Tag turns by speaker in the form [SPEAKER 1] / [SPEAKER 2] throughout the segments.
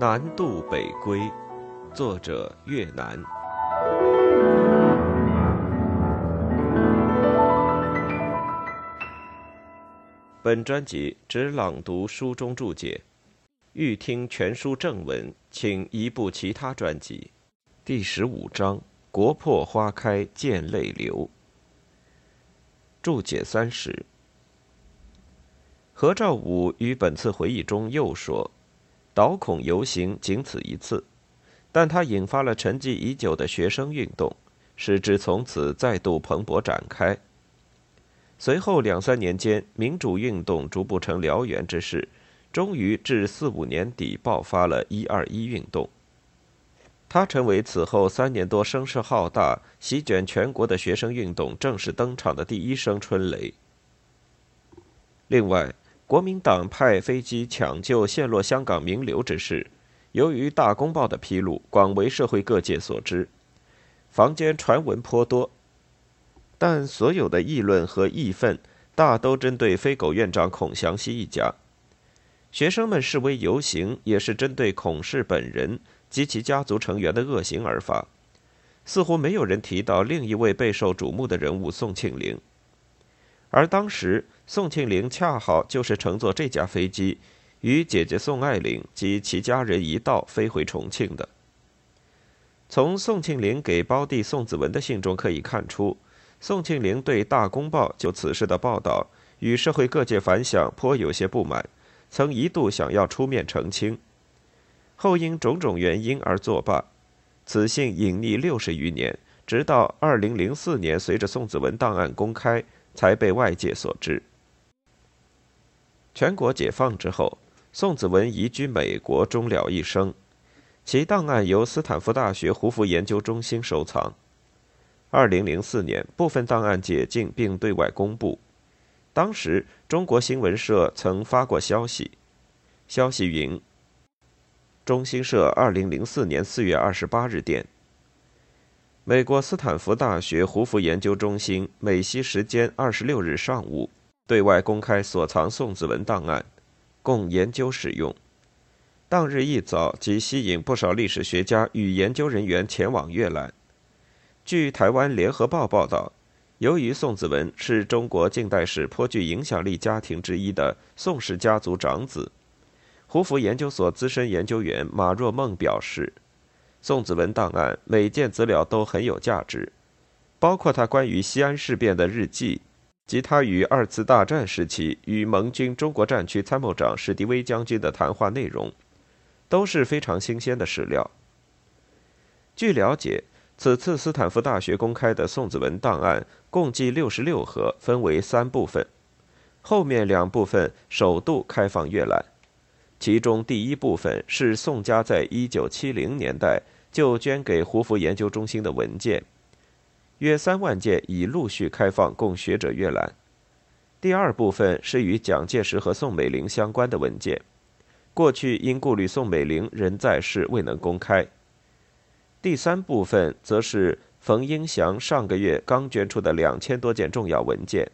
[SPEAKER 1] 南渡北归，作者越南。本专辑只朗读书中注解，欲听全书正文，请移步其他专辑。第十五章：国破花开见泪流。注解三十。何兆武于本次回忆中又说：“倒孔游行仅此一次，但它引发了沉寂已久的学生运动，使之从此再度蓬勃展开。随后两三年间，民主运动逐步成燎原之势，终于至四五年底爆发了一二一运动。它成为此后三年多声势浩大、席卷全国的学生运动正式登场的第一声春雷。另外。”国民党派飞机抢救陷落香港名流之事，由于《大公报》的披露，广为社会各界所知，坊间传闻颇多。但所有的议论和义愤，大都针对飞狗院长孔祥熙一家。学生们示威游行，也是针对孔氏本人及其家族成员的恶行而发。似乎没有人提到另一位备受瞩目的人物宋庆龄。而当时，宋庆龄恰好就是乘坐这架飞机，与姐姐宋爱玲及其家人一道飞回重庆的。从宋庆龄给胞弟宋子文的信中可以看出，宋庆龄对《大公报》就此事的报道与社会各界反响颇有些不满，曾一度想要出面澄清，后因种种原因而作罢。此信隐匿六十余年，直到二零零四年，随着宋子文档案公开。才被外界所知。全国解放之后，宋子文移居美国，终了一生。其档案由斯坦福大学胡佛研究中心收藏。二零零四年，部分档案解禁并对外公布。当时，中国新闻社曾发过消息，消息云：中新社二零零四年四月二十八日电。美国斯坦福大学胡佛研究中心美西时间二十六日上午对外公开所藏宋子文档案，供研究使用。当日一早即吸引不少历史学家与研究人员前往阅览。据台湾联合报报道，由于宋子文是中国近代史颇具影响力家庭之一的宋氏家族长子，胡佛研究所资深研究员马若梦表示。宋子文档案每件资料都很有价值，包括他关于西安事变的日记及他与二次大战时期与盟军中国战区参谋长史迪威将军的谈话内容，都是非常新鲜的史料。据了解，此次斯坦福大学公开的宋子文档案共计六十六盒，分为三部分，后面两部分首度开放阅览。其中第一部分是宋家在一九七零年代就捐给胡佛研究中心的文件，约三万件已陆续开放供学者阅览。第二部分是与蒋介石和宋美龄相关的文件，过去因顾虑宋美龄仍在世未能公开。第三部分则是冯英祥上个月刚捐出的两千多件重要文件。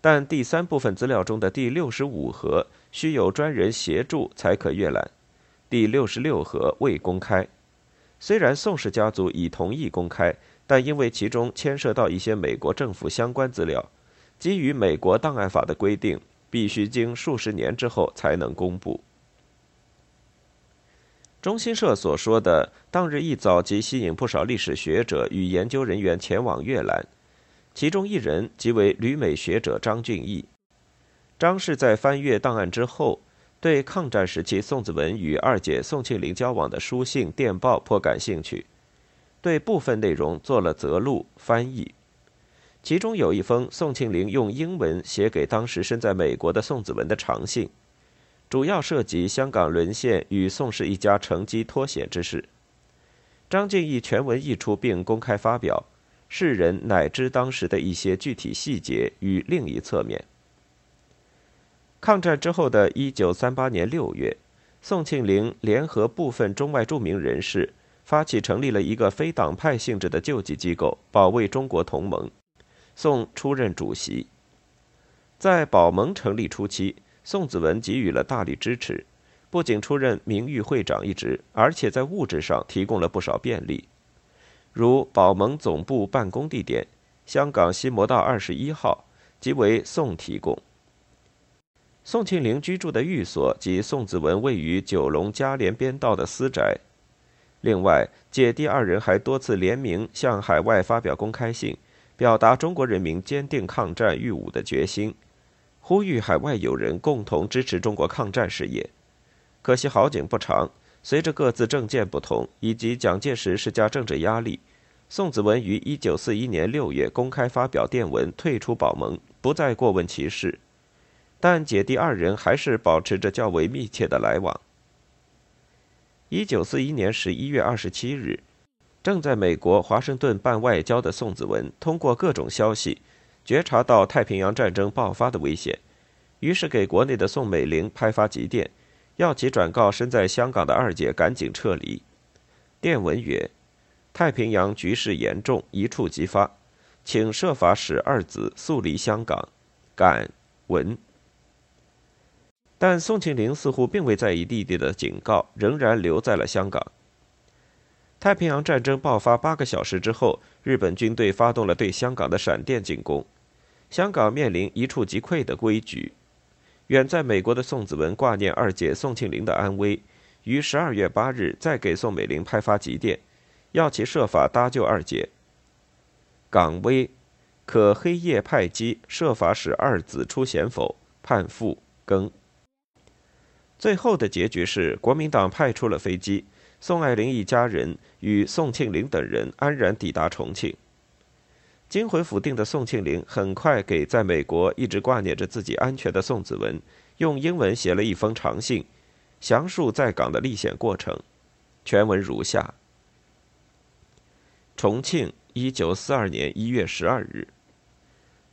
[SPEAKER 1] 但第三部分资料中的第六十五盒需有专人协助才可阅览，第六十六盒未公开。虽然宋氏家族已同意公开，但因为其中牵涉到一些美国政府相关资料，基于美国档案法的规定，必须经数十年之后才能公布。中新社所说的当日一早即吸引不少历史学者与研究人员前往阅览。其中一人即为旅美学者张俊义。张氏在翻阅档案之后，对抗战时期宋子文与二姐宋庆龄交往的书信、电报颇感兴趣，对部分内容做了择录翻译。其中有一封宋庆龄用英文写给当时身在美国的宋子文的长信，主要涉及香港沦陷与宋氏一家乘机脱险之事。张敬义全文译出并公开发表。世人乃知当时的一些具体细节与另一侧面。抗战之后的一九三八年六月，宋庆龄联合部分中外著名人士，发起成立了一个非党派性质的救济机构——保卫中国同盟。宋出任主席。在保盟成立初期，宋子文给予了大力支持，不仅出任名誉会长一职，而且在物质上提供了不少便利，如保盟总部办公地点香港西摩道二十一号即为宋提供。宋庆龄居住的寓所及宋子文位于九龙嘉联边道的私宅。另外，姐弟二人还多次联名向海外发表公开信，表达中国人民坚定抗战御侮的决心，呼吁海外友人共同支持中国抗战事业。可惜好景不长，随着各自政见不同，以及蒋介石施加政治压力，宋子文于一九四一年六月公开发表电文退出保盟，不再过问其事。但姐弟二人还是保持着较为密切的来往。一九四一年十一月二十七日，正在美国华盛顿办外交的宋子文，通过各种消息，觉察到太平洋战争爆发的危险，于是给国内的宋美龄拍发急电。要其转告身在香港的二姐赶紧撤离。电文曰：“太平洋局势严重，一触即发，请设法使二子速离香港。”感文。但宋庆龄似乎并未在意弟弟的警告，仍然留在了香港。太平洋战争爆发八个小时之后，日本军队发动了对香港的闪电进攻，香港面临一触即溃的危局。远在美国的宋子文挂念二姐宋庆龄的安危，于十二月八日再给宋美龄派发急电，要其设法搭救二姐。港危，可黑夜派机设法使二子出险否？盼复更。最后的结局是国民党派出了飞机，宋爱玲一家人与宋庆龄等人安然抵达重庆。惊魂甫定的宋庆龄很快给在美国一直挂念着自己安全的宋子文用英文写了一封长信，详述在港的历险过程。全文如下：重庆，一九四二年一月十二日，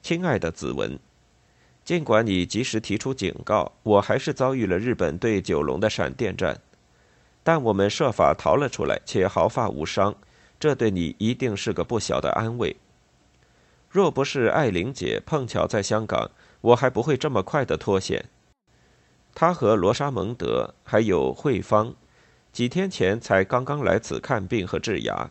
[SPEAKER 1] 亲爱的子文，尽管你及时提出警告，我还是遭遇了日本对九龙的闪电战，但我们设法逃了出来，且毫发无伤，这对你一定是个不小的安慰。若不是艾玲姐碰巧在香港，我还不会这么快的脱险。她和罗莎蒙德还有慧芳，几天前才刚刚来此看病和治牙。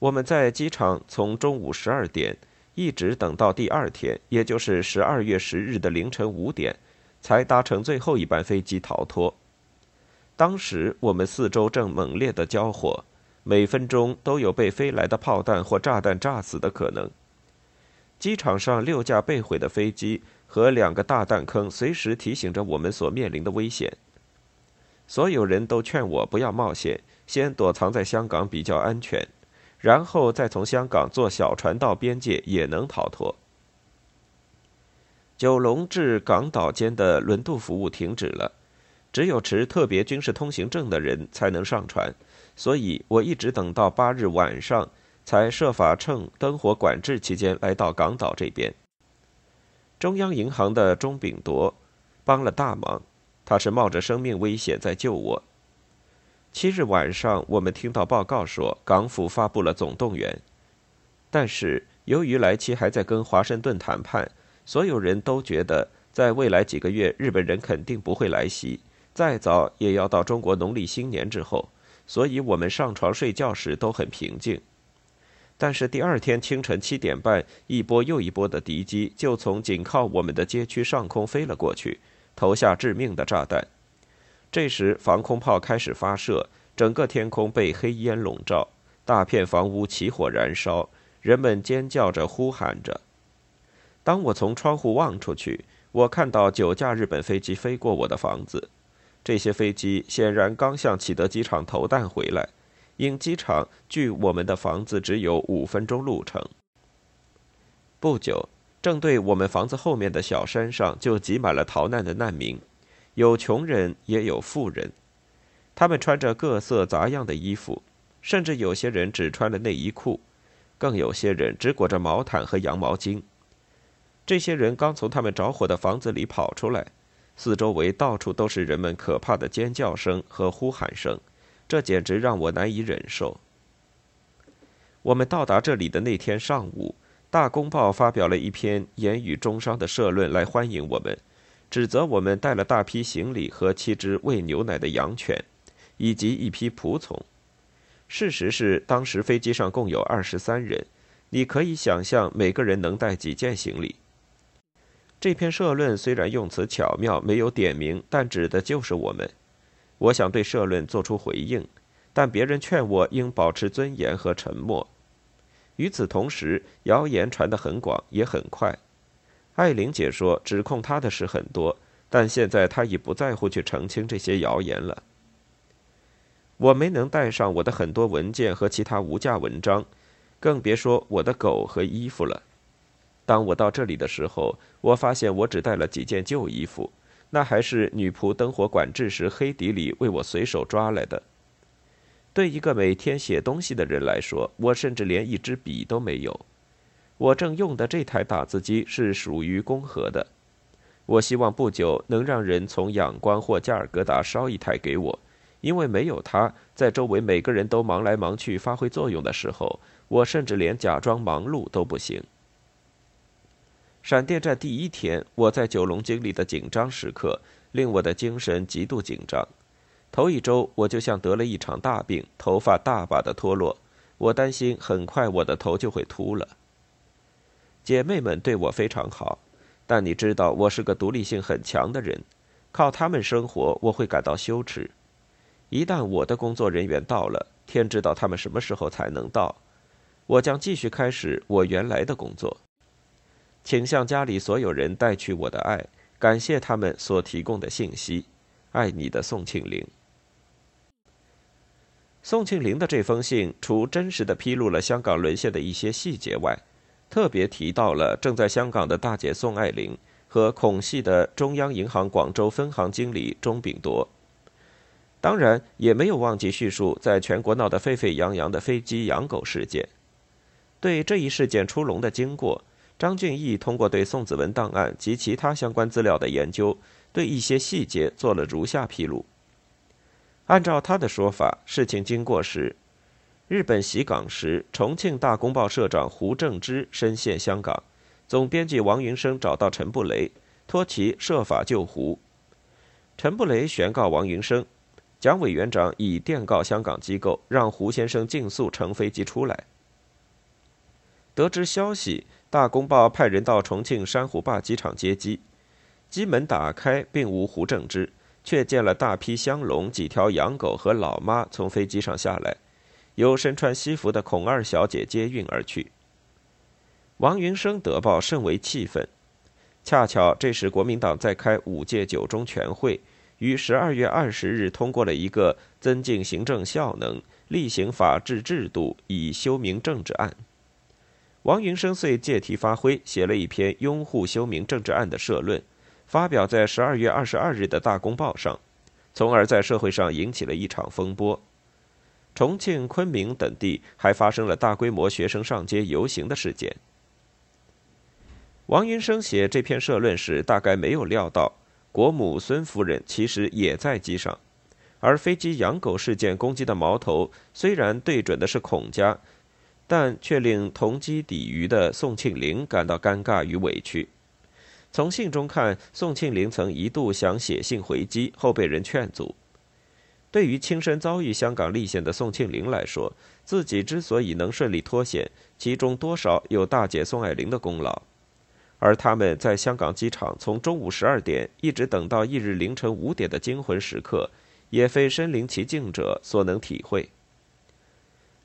[SPEAKER 1] 我们在机场从中午十二点一直等到第二天，也就是十二月十日的凌晨五点，才搭乘最后一班飞机逃脱。当时我们四周正猛烈的交火。每分钟都有被飞来的炮弹或炸弹炸死的可能。机场上六架被毁的飞机和两个大弹坑，随时提醒着我们所面临的危险。所有人都劝我不要冒险，先躲藏在香港比较安全，然后再从香港坐小船到边界也能逃脱。九龙至港岛间的轮渡服务停止了，只有持特别军事通行证的人才能上船。所以我一直等到八日晚上，才设法趁灯火管制期间来到港岛这边。中央银行的钟炳铎帮了大忙，他是冒着生命危险在救我。七日晚上，我们听到报告说港府发布了总动员，但是由于来期还在跟华盛顿谈判，所有人都觉得在未来几个月日本人肯定不会来袭，再早也要到中国农历新年之后。所以我们上床睡觉时都很平静，但是第二天清晨七点半，一波又一波的敌机就从紧靠我们的街区上空飞了过去，投下致命的炸弹。这时防空炮开始发射，整个天空被黑烟笼罩，大片房屋起火燃烧，人们尖叫着呼喊着。当我从窗户望出去，我看到九架日本飞机飞过我的房子。这些飞机显然刚向启德机场投弹回来，因机场距我们的房子只有五分钟路程。不久，正对我们房子后面的小山上就挤满了逃难的难民，有穷人也有富人，他们穿着各色杂样的衣服，甚至有些人只穿了内衣裤，更有些人只裹着毛毯和羊毛巾。这些人刚从他们着火的房子里跑出来。四周围到处都是人们可怕的尖叫声和呼喊声，这简直让我难以忍受。我们到达这里的那天上午，《大公报》发表了一篇言语中伤的社论来欢迎我们，指责我们带了大批行李和七只喂牛奶的羊犬，以及一批仆从。事实是，当时飞机上共有二十三人，你可以想象每个人能带几件行李。这篇社论虽然用词巧妙，没有点名，但指的就是我们。我想对社论做出回应，但别人劝我应保持尊严和沉默。与此同时，谣言传得很广，也很快。艾琳姐说，指控她的事很多，但现在她已不在乎去澄清这些谣言了。我没能带上我的很多文件和其他无价文章，更别说我的狗和衣服了。当我到这里的时候，我发现我只带了几件旧衣服，那还是女仆灯火管制时黑底里为我随手抓来的。对一个每天写东西的人来说，我甚至连一支笔都没有。我正用的这台打字机是属于公和的。我希望不久能让人从仰光或加尔各答捎一台给我，因为没有它，在周围每个人都忙来忙去发挥作用的时候，我甚至连假装忙碌都不行。闪电战第一天，我在九龙经历的紧张时刻，令我的精神极度紧张。头一周，我就像得了一场大病，头发大把的脱落。我担心很快我的头就会秃了。姐妹们对我非常好，但你知道我是个独立性很强的人，靠他们生活我会感到羞耻。一旦我的工作人员到了，天知道他们什么时候才能到，我将继续开始我原来的工作。请向家里所有人带去我的爱，感谢他们所提供的信息。爱你的宋庆龄。宋庆龄的这封信，除真实的披露了香港沦陷的一些细节外，特别提到了正在香港的大姐宋爱玲和孔系的中央银行广州分行经理钟炳铎。当然，也没有忘记叙述在全国闹得沸沸扬扬的飞机养狗事件。对这一事件出笼的经过，张俊义通过对宋子文档案及其他相关资料的研究，对一些细节做了如下披露。按照他的说法，事情经过是：日本袭港时，重庆大公报社长胡正之深陷香港，总编辑王云生找到陈布雷，托其设法救胡。陈布雷宣告王云生，蒋委员长已电告香港机构，让胡先生尽速乘飞机出来。得知消息，大公报派人到重庆珊瑚坝机场接机，机门打开，并无胡正之。却见了大批香龙、几条洋狗和老妈从飞机上下来，由身穿西服的孔二小姐接运而去。王云生得报甚为气愤，恰巧这时国民党在开五届九中全会，于十二月二十日通过了一个增进行政效能、厉行法治制度以修明政治案。王云生遂借题发挥，写了一篇拥护修明政治案的社论。发表在十二月二十二日的大公报上，从而在社会上引起了一场风波。重庆、昆明等地还发生了大规模学生上街游行的事件。王云生写这篇社论时，大概没有料到国母孙夫人其实也在机上，而飞机养狗事件攻击的矛头虽然对准的是孔家，但却令同机抵御的宋庆龄感到尴尬与委屈。从信中看，宋庆龄曾一度想写信回击，后被人劝阻。对于亲身遭遇香港历险的宋庆龄来说，自己之所以能顺利脱险，其中多少有大姐宋爱玲的功劳。而他们在香港机场从中午十二点一直等到翌日凌晨五点的惊魂时刻，也非身临其境者所能体会。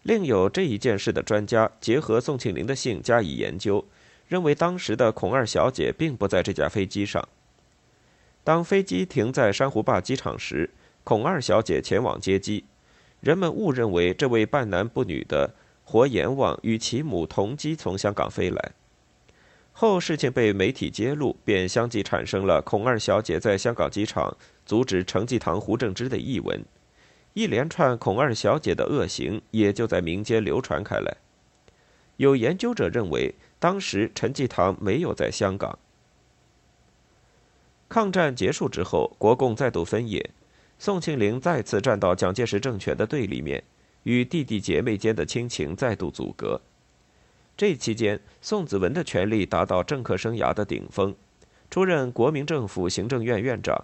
[SPEAKER 1] 另有这一件事的专家结合宋庆龄的信加以研究。认为当时的孔二小姐并不在这架飞机上。当飞机停在珊瑚坝机场时，孔二小姐前往接机，人们误认为这位半男不女的活阎王与其母同机从香港飞来。后事情被媒体揭露，便相继产生了孔二小姐在香港机场阻止程继堂、胡正之的译文，一连串孔二小姐的恶行也就在民间流传开来。有研究者认为。当时陈济棠没有在香港。抗战结束之后，国共再度分野，宋庆龄再次站到蒋介石政权的对立面，与弟弟姐妹间的亲情再度阻隔。这期间，宋子文的权力达到政客生涯的顶峰，出任国民政府行政院院长。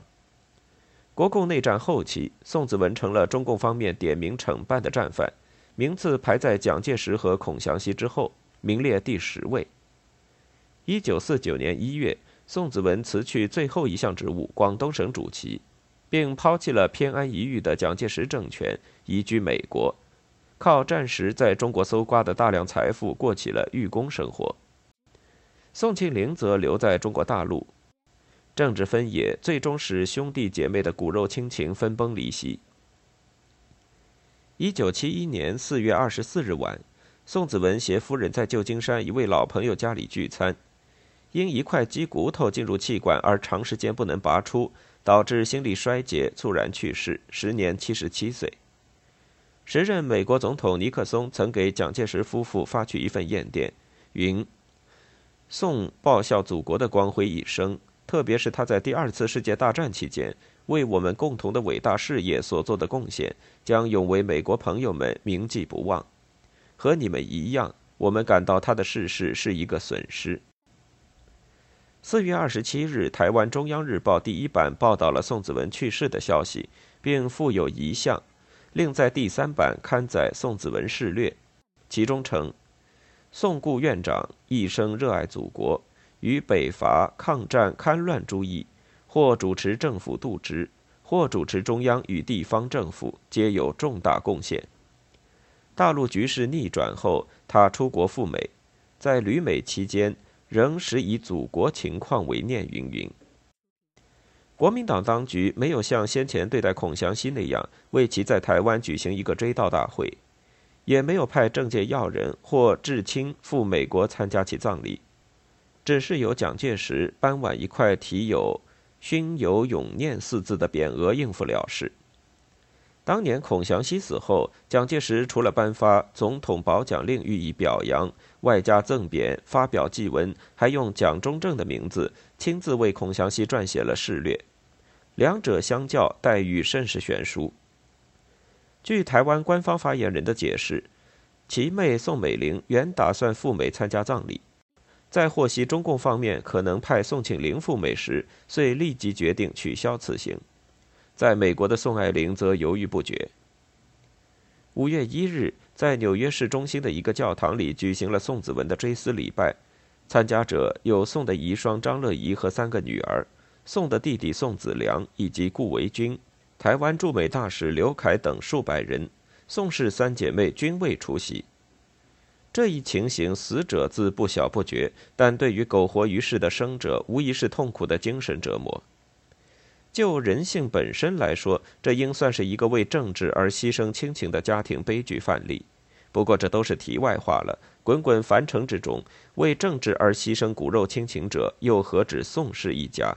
[SPEAKER 1] 国共内战后期，宋子文成了中共方面点名惩办的战犯，名次排在蒋介石和孔祥熙之后，名列第十位。一九四九年一月，宋子文辞去最后一项职务——广东省主席，并抛弃了偏安一隅的蒋介石政权，移居美国，靠战时在中国搜刮的大量财富过起了寓公生活。宋庆龄则留在中国大陆。政治分野最终使兄弟姐妹的骨肉亲情分崩离析。一九七一年四月二十四日晚，宋子文携夫人在旧金山一位老朋友家里聚餐，因一块鸡骨头进入气管而长时间不能拔出，导致心力衰竭，猝然去世，时年七十七岁。时任美国总统尼克松曾给蒋介石夫妇发去一份唁电，云：“宋报效祖国的光辉一生。”特别是他在第二次世界大战期间为我们共同的伟大事业所做的贡献，将永为美国朋友们铭记不忘。和你们一样，我们感到他的逝世是一个损失。四月二十七日，台湾中央日报第一版报道了宋子文去世的消息，并附有遗像，另在第三版刊载宋子文事略，其中称：宋顾院长一生热爱祖国。于北伐、抗战、戡乱诸役，或主持政府督职，或主持中央与地方政府，皆有重大贡献。大陆局势逆转后，他出国赴美，在旅美期间，仍时以祖国情况为念。云云。国民党当局没有像先前对待孔祥熙那样，为其在台湾举行一个追悼大会，也没有派政界要人或至亲赴美国参加其葬礼。只是由蒋介石搬晚一块题有“勋有永念”四字的匾额应付了事。当年孔祥熙死后，蒋介石除了颁发总统褒奖令予以表扬，外加赠匾、发表祭文，还用蒋中正的名字亲自为孔祥熙撰写了事略。两者相较，待遇甚是悬殊。据台湾官方发言人的解释，其妹宋美龄原打算赴美参加葬礼。在获悉中共方面可能派宋庆龄赴美时，遂立即决定取消此行。在美国的宋爱玲则犹豫不决。五月一日，在纽约市中心的一个教堂里举行了宋子文的追思礼拜，参加者有宋的遗孀张乐怡和三个女儿，宋的弟弟宋子良以及顾维钧，台湾驻美大使刘凯等数百人。宋氏三姐妹均未出席。这一情形，死者自不小不觉，但对于苟活于世的生者，无疑是痛苦的精神折磨。就人性本身来说，这应算是一个为政治而牺牲亲情的家庭悲剧范例。不过，这都是题外话了。滚滚凡尘之中，为政治而牺牲骨肉亲情者，又何止宋氏一家？